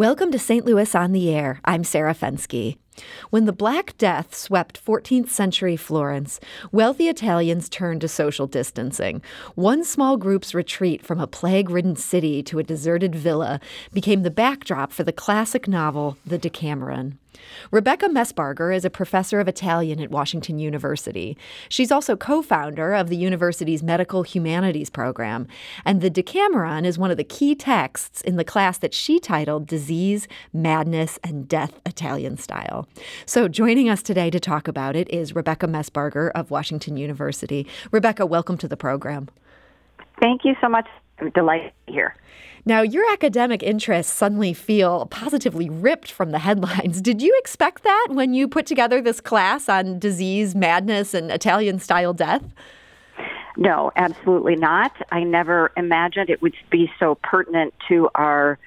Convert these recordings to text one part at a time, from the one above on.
Welcome to St. Louis on the Air. I'm Sarah Fenske. When the Black Death swept 14th century Florence, wealthy Italians turned to social distancing. One small group's retreat from a plague ridden city to a deserted villa became the backdrop for the classic novel, The Decameron. Rebecca Messbarger is a professor of Italian at Washington University. She's also co founder of the university's Medical Humanities program, and the Decameron is one of the key texts in the class that she titled Disease, Madness, and Death Italian Style. So, joining us today to talk about it is Rebecca Messbarger of Washington University. Rebecca, welcome to the program. Thank you so much. I'm delighted to be here. Now, your academic interests suddenly feel positively ripped from the headlines. Did you expect that when you put together this class on disease, madness, and Italian style death? No, absolutely not. I never imagined it would be so pertinent to our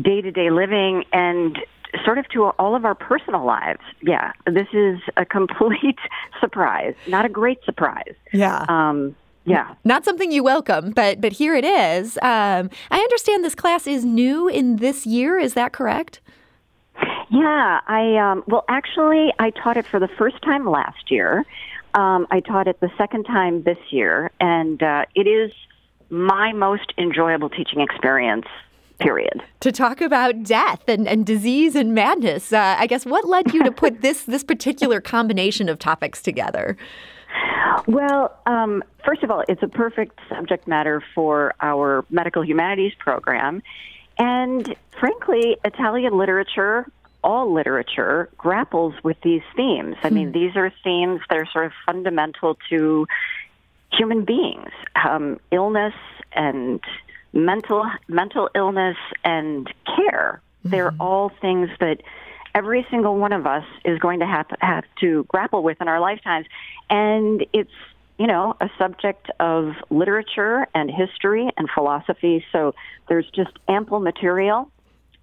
day to day living and sort of to all of our personal lives. Yeah, this is a complete surprise, not a great surprise. Yeah. Um, yeah. Not something you welcome, but but here it is. Um, I understand this class is new in this year. Is that correct? Yeah, I um, well actually I taught it for the first time last year. Um, I taught it the second time this year, and uh, it is my most enjoyable teaching experience. Period. To talk about death and, and disease and madness, uh, I guess what led you to put this this particular combination of topics together? Well, um, first of all, it's a perfect subject matter for our medical humanities program. And frankly, Italian literature, all literature, grapples with these themes. I mean, hmm. these are themes that are sort of fundamental to human beings um, illness and mental mental illness and care. Mm-hmm. They're all things that every single one of us is going to have, have to grapple with in our lifetimes. And it's, you know, a subject of literature and history and philosophy. So there's just ample material.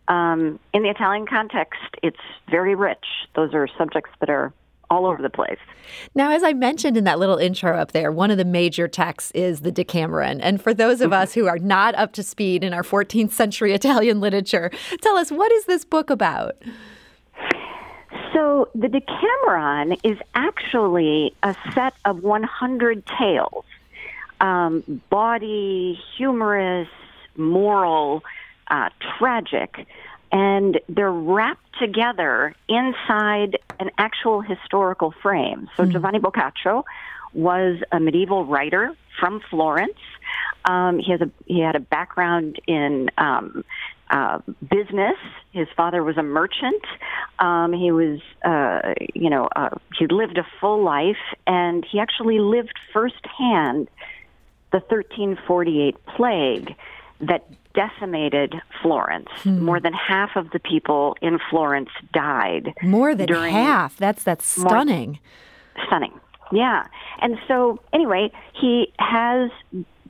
Um, in the Italian context, it's very rich. Those are subjects that are all over the place. Now, as I mentioned in that little intro up there, one of the major texts is the Decameron. And for those of mm-hmm. us who are not up to speed in our 14th century Italian literature, tell us what is this book about? So the Decameron is actually a set of 100 tales, um, bawdy, humorous, moral, uh, tragic, and they're wrapped together inside an actual historical frame. So mm-hmm. Giovanni Boccaccio was a medieval writer from Florence. Um, he has a he had a background in um, uh, business. His father was a merchant. Um, he was, uh, you know, uh, he lived a full life, and he actually lived firsthand the 1348 plague that decimated Florence. Hmm. More than half of the people in Florence died. More than half. That's that's stunning. More, stunning. Yeah. And so anyway, he has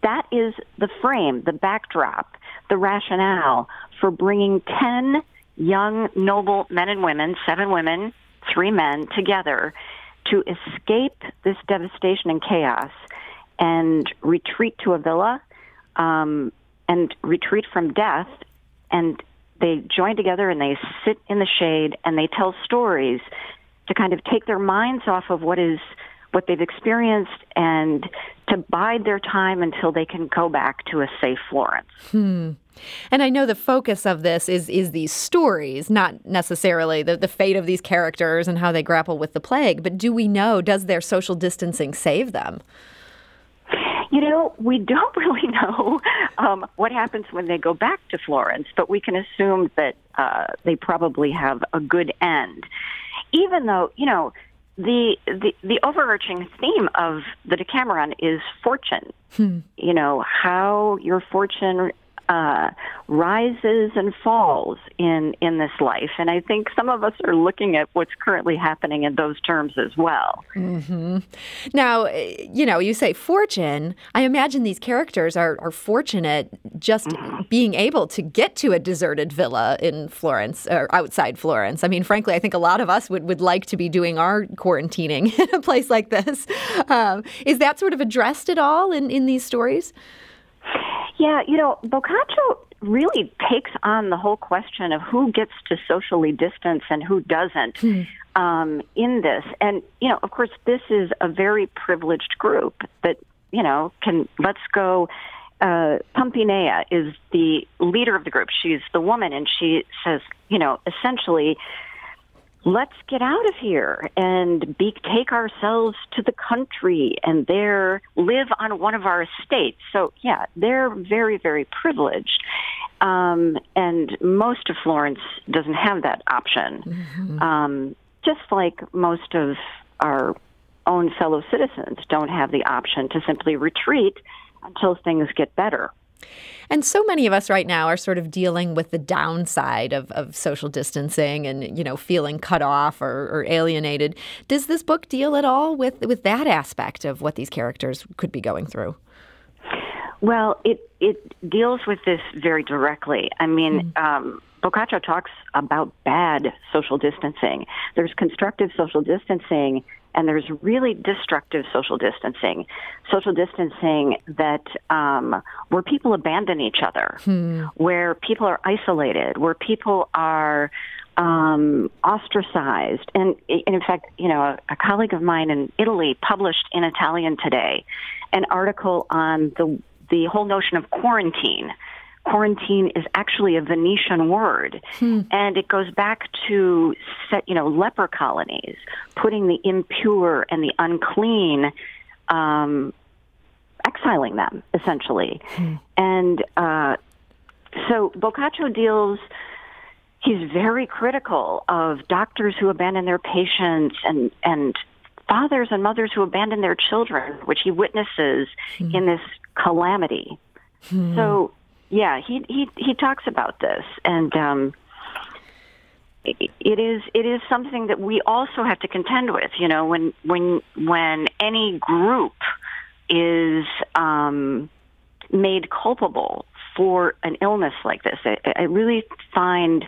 that is the frame, the backdrop, the rationale for bringing 10 young, noble men and women, seven women, three men, together to escape this devastation and chaos and retreat to a villa um, and retreat from death. And they join together and they sit in the shade and they tell stories to kind of take their minds off of what is what they've experienced and to bide their time until they can go back to a safe Florence. Hmm. And I know the focus of this is is these stories, not necessarily the, the fate of these characters and how they grapple with the plague. But do we know, does their social distancing save them? You know, we don't really know um, what happens when they go back to Florence, but we can assume that uh, they probably have a good end. Even though, you know, the, the the overarching theme of the Decameron is fortune. Hmm. You know how your fortune uh, rises and falls in in this life, and I think some of us are looking at what's currently happening in those terms as well. Mm-hmm. Now, you know, you say fortune. I imagine these characters are are fortunate just mm-hmm. being able to get to a deserted villa in Florence or outside Florence. I mean, frankly, I think a lot of us would would like to be doing our quarantining in a place like this. Um, is that sort of addressed at all in in these stories? Yeah, you know, Boccaccio really takes on the whole question of who gets to socially distance and who doesn't hmm. um, in this. And, you know, of course, this is a very privileged group that, you know, can, let's go. Uh, Pampinea is the leader of the group. She's the woman, and she says, you know, essentially, let's get out of here and be, take ourselves to the country and there live on one of our estates. So yeah, they're very, very privileged. Um, and most of Florence doesn't have that option. Mm-hmm. Um, just like most of our own fellow citizens don't have the option to simply retreat until things get better. And so many of us right now are sort of dealing with the downside of, of social distancing and, you know, feeling cut off or, or alienated. Does this book deal at all with, with that aspect of what these characters could be going through? Well, it it deals with this very directly. I mean, mm-hmm. um, Boccaccio talks about bad social distancing. There's constructive social distancing and there's really destructive social distancing, social distancing that um, where people abandon each other, hmm. where people are isolated, where people are um, ostracized. And, and, in fact, you know, a, a colleague of mine in Italy published in Italian today an article on the the whole notion of quarantine quarantine is actually a Venetian word, hmm. and it goes back to set, you know leper colonies, putting the impure and the unclean, um, exiling them essentially, hmm. and uh, so Boccaccio deals. He's very critical of doctors who abandon their patients and and fathers and mothers who abandon their children, which he witnesses hmm. in this calamity. Hmm. So yeah, he he he talks about this, and um, it, it is it is something that we also have to contend with. You know, when when when any group is um, made culpable for an illness like this, I, I really find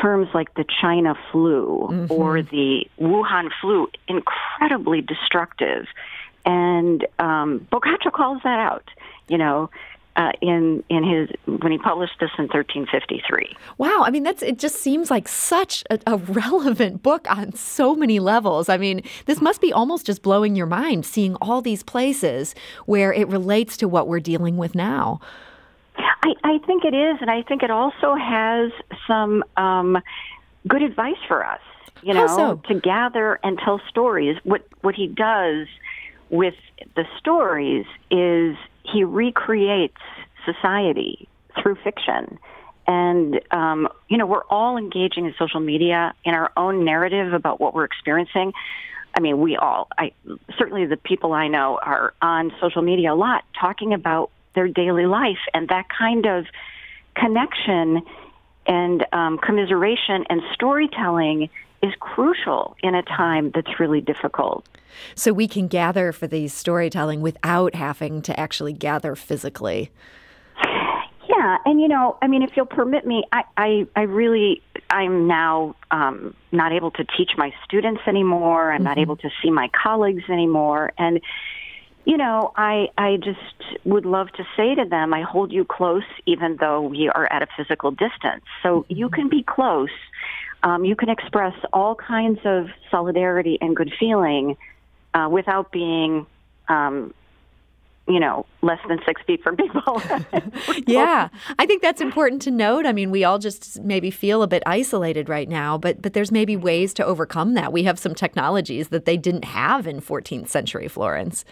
terms like the China flu mm-hmm. or the Wuhan flu incredibly destructive. And um, Boccaccio calls that out. You know, uh, in in his when he published this in 1353. Wow, I mean that's it. Just seems like such a, a, relevant book on so many levels. I mean, this must be almost just blowing your mind seeing all these places where it relates to what we're dealing with now. I, I think it is, and I think it also has some um, good advice for us. You know, so? to gather and tell stories. What what he does with the stories is he recreates society through fiction. And, um, you know, we're all engaging in social media in our own narrative about what we're experiencing. I mean, we all, I, certainly the people I know are on social media a lot talking about their daily life and that kind of connection and um, commiseration and storytelling is crucial in a time that's really difficult. So we can gather for these storytelling without having to actually gather physically. Yeah, and you know, I mean, if you'll permit me, I, I, I really, I'm now um, not able to teach my students anymore. I'm mm-hmm. not able to see my colleagues anymore, and you know, I, I just would love to say to them, I hold you close, even though we are at a physical distance. So mm-hmm. you can be close. Um, you can express all kinds of solidarity and good feeling uh, without being, um, you know, less than six feet from people. yeah, I think that's important to note. I mean, we all just maybe feel a bit isolated right now, but but there's maybe ways to overcome that. We have some technologies that they didn't have in 14th century Florence.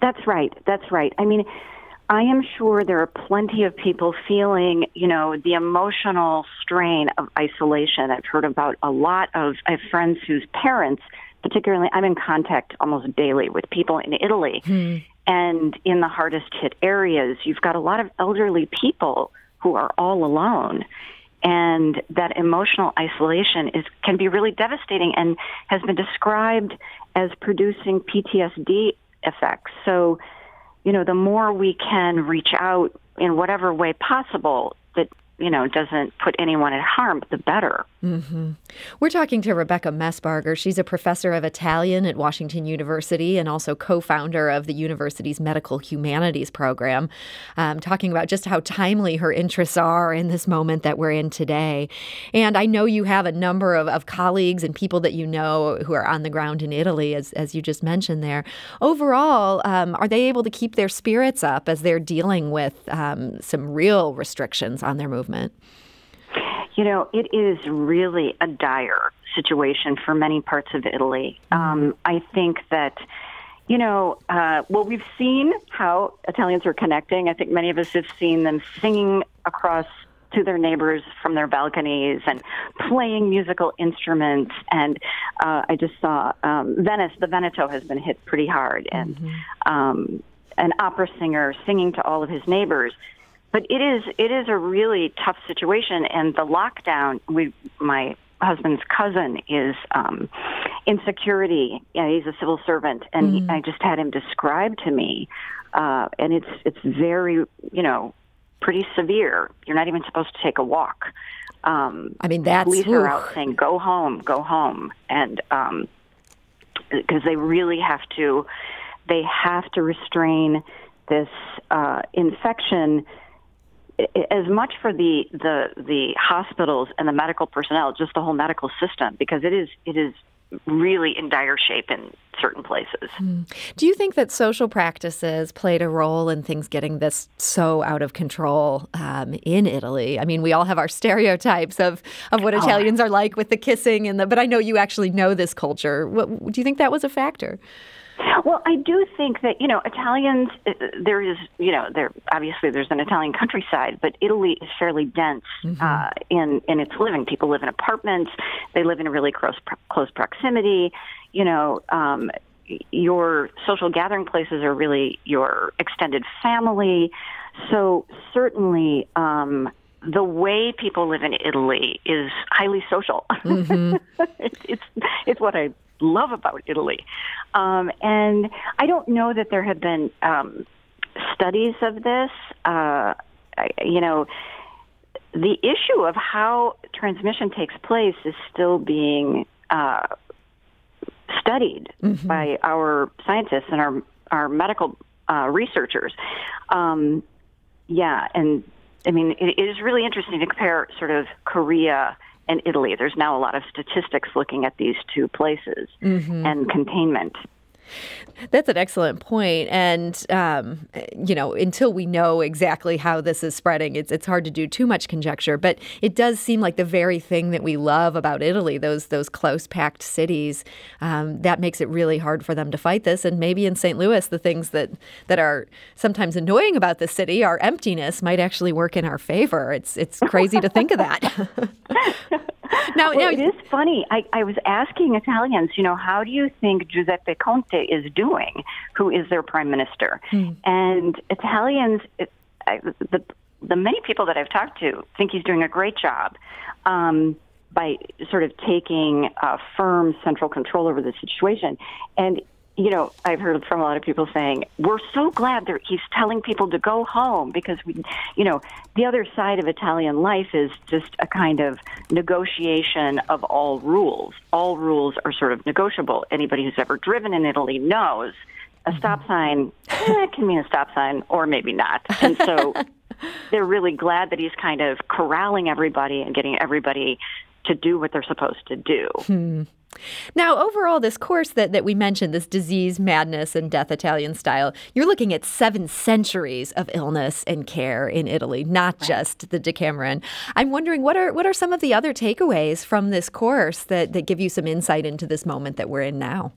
That's right. That's right. I mean. I am sure there are plenty of people feeling, you know, the emotional strain of isolation. I've heard about a lot of I have friends whose parents particularly I'm in contact almost daily with people in Italy hmm. and in the hardest hit areas. You've got a lot of elderly people who are all alone. And that emotional isolation is can be really devastating and has been described as producing PTSD effects. So, you know, the more we can reach out in whatever way possible that you know doesn't put anyone at harm, the better. Mm-hmm. We're talking to Rebecca Messbarger. She's a professor of Italian at Washington University and also co-founder of the university's medical humanities program. Um, talking about just how timely her interests are in this moment that we're in today. And I know you have a number of, of colleagues and people that you know who are on the ground in Italy, as as you just mentioned there. Overall, um, are they able to keep their spirits up as they're dealing with um, some real restrictions on their movement? You know, it is really a dire situation for many parts of Italy. Mm-hmm. Um, I think that, you know, uh, well, we've seen how Italians are connecting. I think many of us have seen them singing across to their neighbors from their balconies and playing musical instruments. And uh, I just saw um, Venice, the Veneto has been hit pretty hard, and mm-hmm. um, an opera singer singing to all of his neighbors but it is it is a really tough situation, and the lockdown. We my husband's cousin is um, in security. Yeah, he's a civil servant, and mm. he, I just had him describe to me, uh, and it's it's very you know pretty severe. You're not even supposed to take a walk. Um, I mean, that's police are out saying, "Go home, go home," and um, because they really have to, they have to restrain this uh, infection as much for the the the hospitals and the medical personnel, just the whole medical system, because it is it is really in dire shape in certain places. Mm. Do you think that social practices played a role in things getting this so out of control um, in Italy? I mean, we all have our stereotypes of of what oh. Italians are like with the kissing and the. But I know you actually know this culture. What, do you think that was a factor? Well, I do think that you know Italians. Uh, there is you know there obviously there's an Italian countryside, but Italy is fairly dense mm-hmm. uh, in in its living. People live in apartments. They live in a really close close proximity. You know, um, your social gathering places are really your extended family. So certainly. Um, the way people live in Italy is highly social. Mm-hmm. it's it's what I love about Italy. Um, and I don't know that there have been um, studies of this. Uh, you know, the issue of how transmission takes place is still being uh, studied mm-hmm. by our scientists and our our medical uh, researchers. Um, yeah, and I mean, it, it is really interesting to compare sort of Korea and Italy. There's now a lot of statistics looking at these two places mm-hmm. and containment. That's an excellent point. And, um, you know, until we know exactly how this is spreading, it's, it's hard to do too much conjecture. But it does seem like the very thing that we love about Italy, those, those close packed cities, um, that makes it really hard for them to fight this. And maybe in St. Louis, the things that, that are sometimes annoying about the city, our emptiness, might actually work in our favor. It's, it's crazy to think of that. now, well, now, it is funny. I, I was asking Italians, you know, how do you think Giuseppe Conte is doing, who is their prime minister? Mm. And Italians, it, I, the the many people that I've talked to think he's doing a great job. Um, by sort of taking a firm central control over the situation. And you know, I've heard from a lot of people saying, we're so glad that he's telling people to go home because we, you know, the other side of Italian life is just a kind of negotiation of all rules. All rules are sort of negotiable. Anybody who's ever driven in Italy knows a stop mm-hmm. sign eh, can mean a stop sign or maybe not. And so they're really glad that he's kind of corralling everybody and getting everybody to do what they're supposed to do. Hmm. Now, overall, this course that, that we mentioned, this disease, madness, and death Italian style, you're looking at seven centuries of illness and care in Italy, not just the Decameron. I'm wondering what are what are some of the other takeaways from this course that, that give you some insight into this moment that we're in now?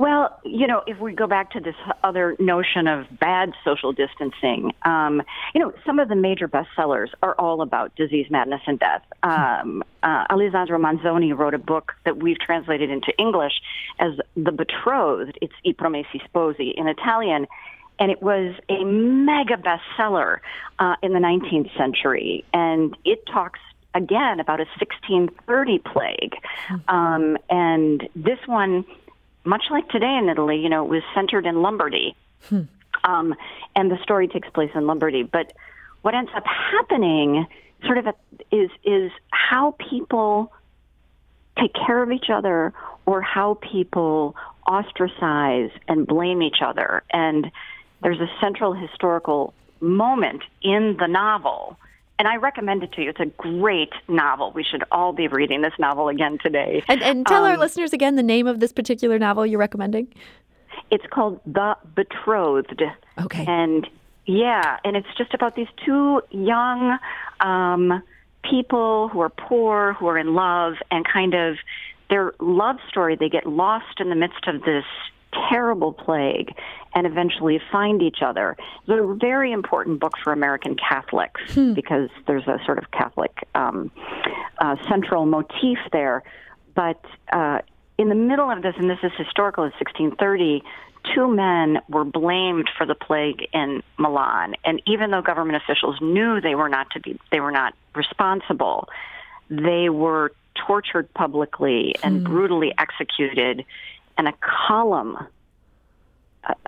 Well, you know, if we go back to this other notion of bad social distancing, um, you know, some of the major bestsellers are all about disease, madness, and death. Um, uh, Alessandro Manzoni wrote a book that we've translated into English as The Betrothed. It's I Promessi Sposi in Italian. And it was a mega bestseller uh, in the 19th century. And it talks again about a 1630 plague. Hmm. Um, and this one much like today in Italy, you know, it was centered in Lombardy. Hmm. Um, and the story takes place in Lombardy. But what ends up happening sort of is is how people take care of each other or how people ostracize and blame each other. And there's a central historical moment in the novel. And I recommend it to you. It's a great novel. We should all be reading this novel again today. And, and tell um, our listeners again the name of this particular novel you're recommending. It's called The Betrothed. Okay. And yeah, and it's just about these two young um, people who are poor, who are in love, and kind of their love story. They get lost in the midst of this terrible plague and eventually find each other. It's a very important book for American Catholics hmm. because there's a sort of Catholic um, uh, central motif there. But uh, in the middle of this, and this is historical, in 1630, two men were blamed for the plague in Milan, and even though government officials knew they were not to be, they were not responsible. They were tortured publicly and hmm. brutally executed, and a column,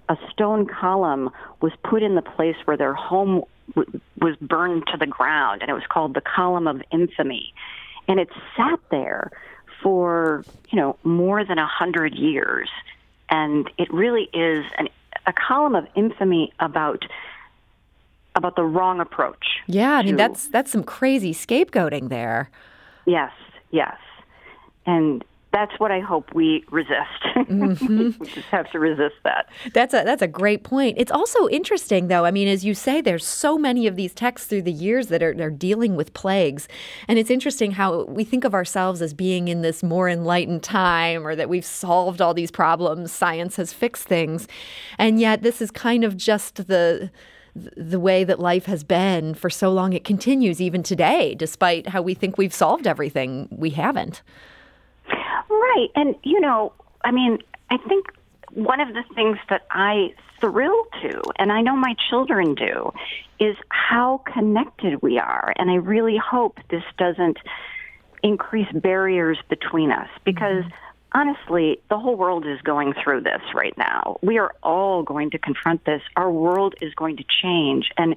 a, stone column, was put in the place where their home w- was burned to the ground, and it was called the Column of Infamy, and it sat there for you know more than a hundred years and it really is an, a column of infamy about about the wrong approach. Yeah, I mean that's that's some crazy scapegoating there. Yes, yes, and that's what I hope we resist. Mm-hmm. we just have to resist that. That's a that's a great point. It's also interesting, though. I mean, as you say, there's so many of these texts through the years that are, are dealing with plagues, and it's interesting how we think of ourselves as being in this more enlightened time, or that we've solved all these problems, science has fixed things, and yet this is kind of just the the way that life has been for so long. It continues even today, despite how we think we've solved everything. We haven't. Right. And, you know, I mean, I think one of the things that I thrill to, and I know my children do, is how connected we are. And I really hope this doesn't increase barriers between us because. Mm-hmm. Honestly, the whole world is going through this right now. We are all going to confront this. Our world is going to change. And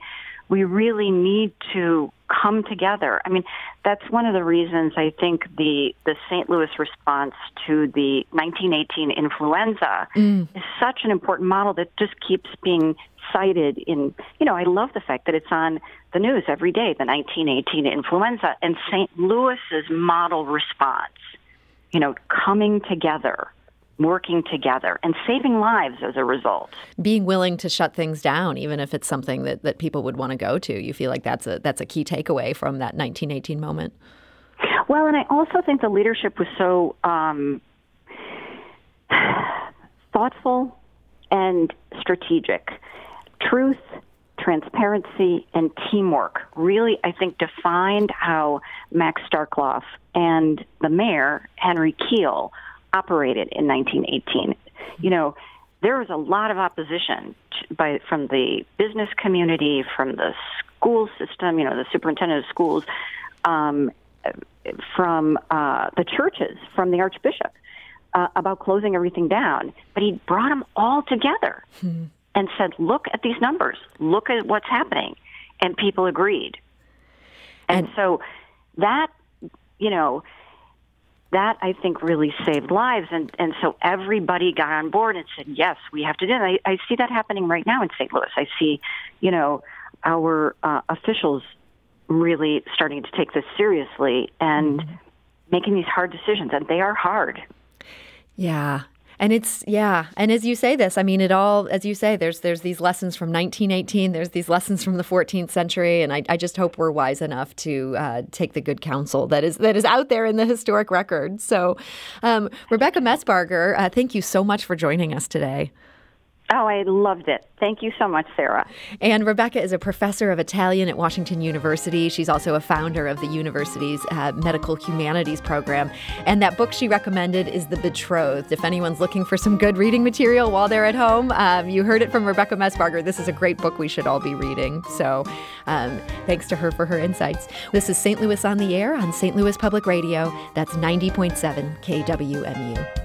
we really need to come together. I mean, that's one of the reasons I think the the St. Louis response to the 1918 influenza mm. is such an important model that just keeps being cited in, you know, I love the fact that it's on the news every day, the 1918 influenza and St. Louis's model response, you know, coming together working together and saving lives as a result. Being willing to shut things down, even if it's something that, that people would want to go to. You feel like that's a that's a key takeaway from that 1918 moment. Well, and I also think the leadership was so um, thoughtful and strategic. Truth, transparency, and teamwork really, I think, defined how Max Starkloff and the mayor, Henry Kiel, operated in 1918. You know, there was a lot of opposition by from the business community, from the school system. You know, the superintendent of schools, um, from uh, the churches, from the archbishop, uh, about closing everything down. But he brought them all together hmm. and said, "Look at these numbers. Look at what's happening," and people agreed. And, and so that, you know that I think really saved lives. And, and so everybody got on board and said, yes, we have to do it. I, I see that happening right now in St. Louis. I see, you know, our uh, officials really starting to take this seriously and mm-hmm. making these hard decisions. And they are hard. Yeah. And it's yeah, and as you say this, I mean, it all as you say. There's there's these lessons from 1918. There's these lessons from the 14th century, and I, I just hope we're wise enough to uh, take the good counsel that is that is out there in the historic record. So, um, Rebecca Messbarger, uh, thank you so much for joining us today. Oh, I loved it. Thank you so much, Sarah. And Rebecca is a professor of Italian at Washington University. She's also a founder of the university's uh, medical humanities program. And that book she recommended is The Betrothed. If anyone's looking for some good reading material while they're at home, um, you heard it from Rebecca Messbarger. This is a great book we should all be reading. So um, thanks to her for her insights. This is St. Louis on the Air on St. Louis Public Radio. That's 90.7 KWMU.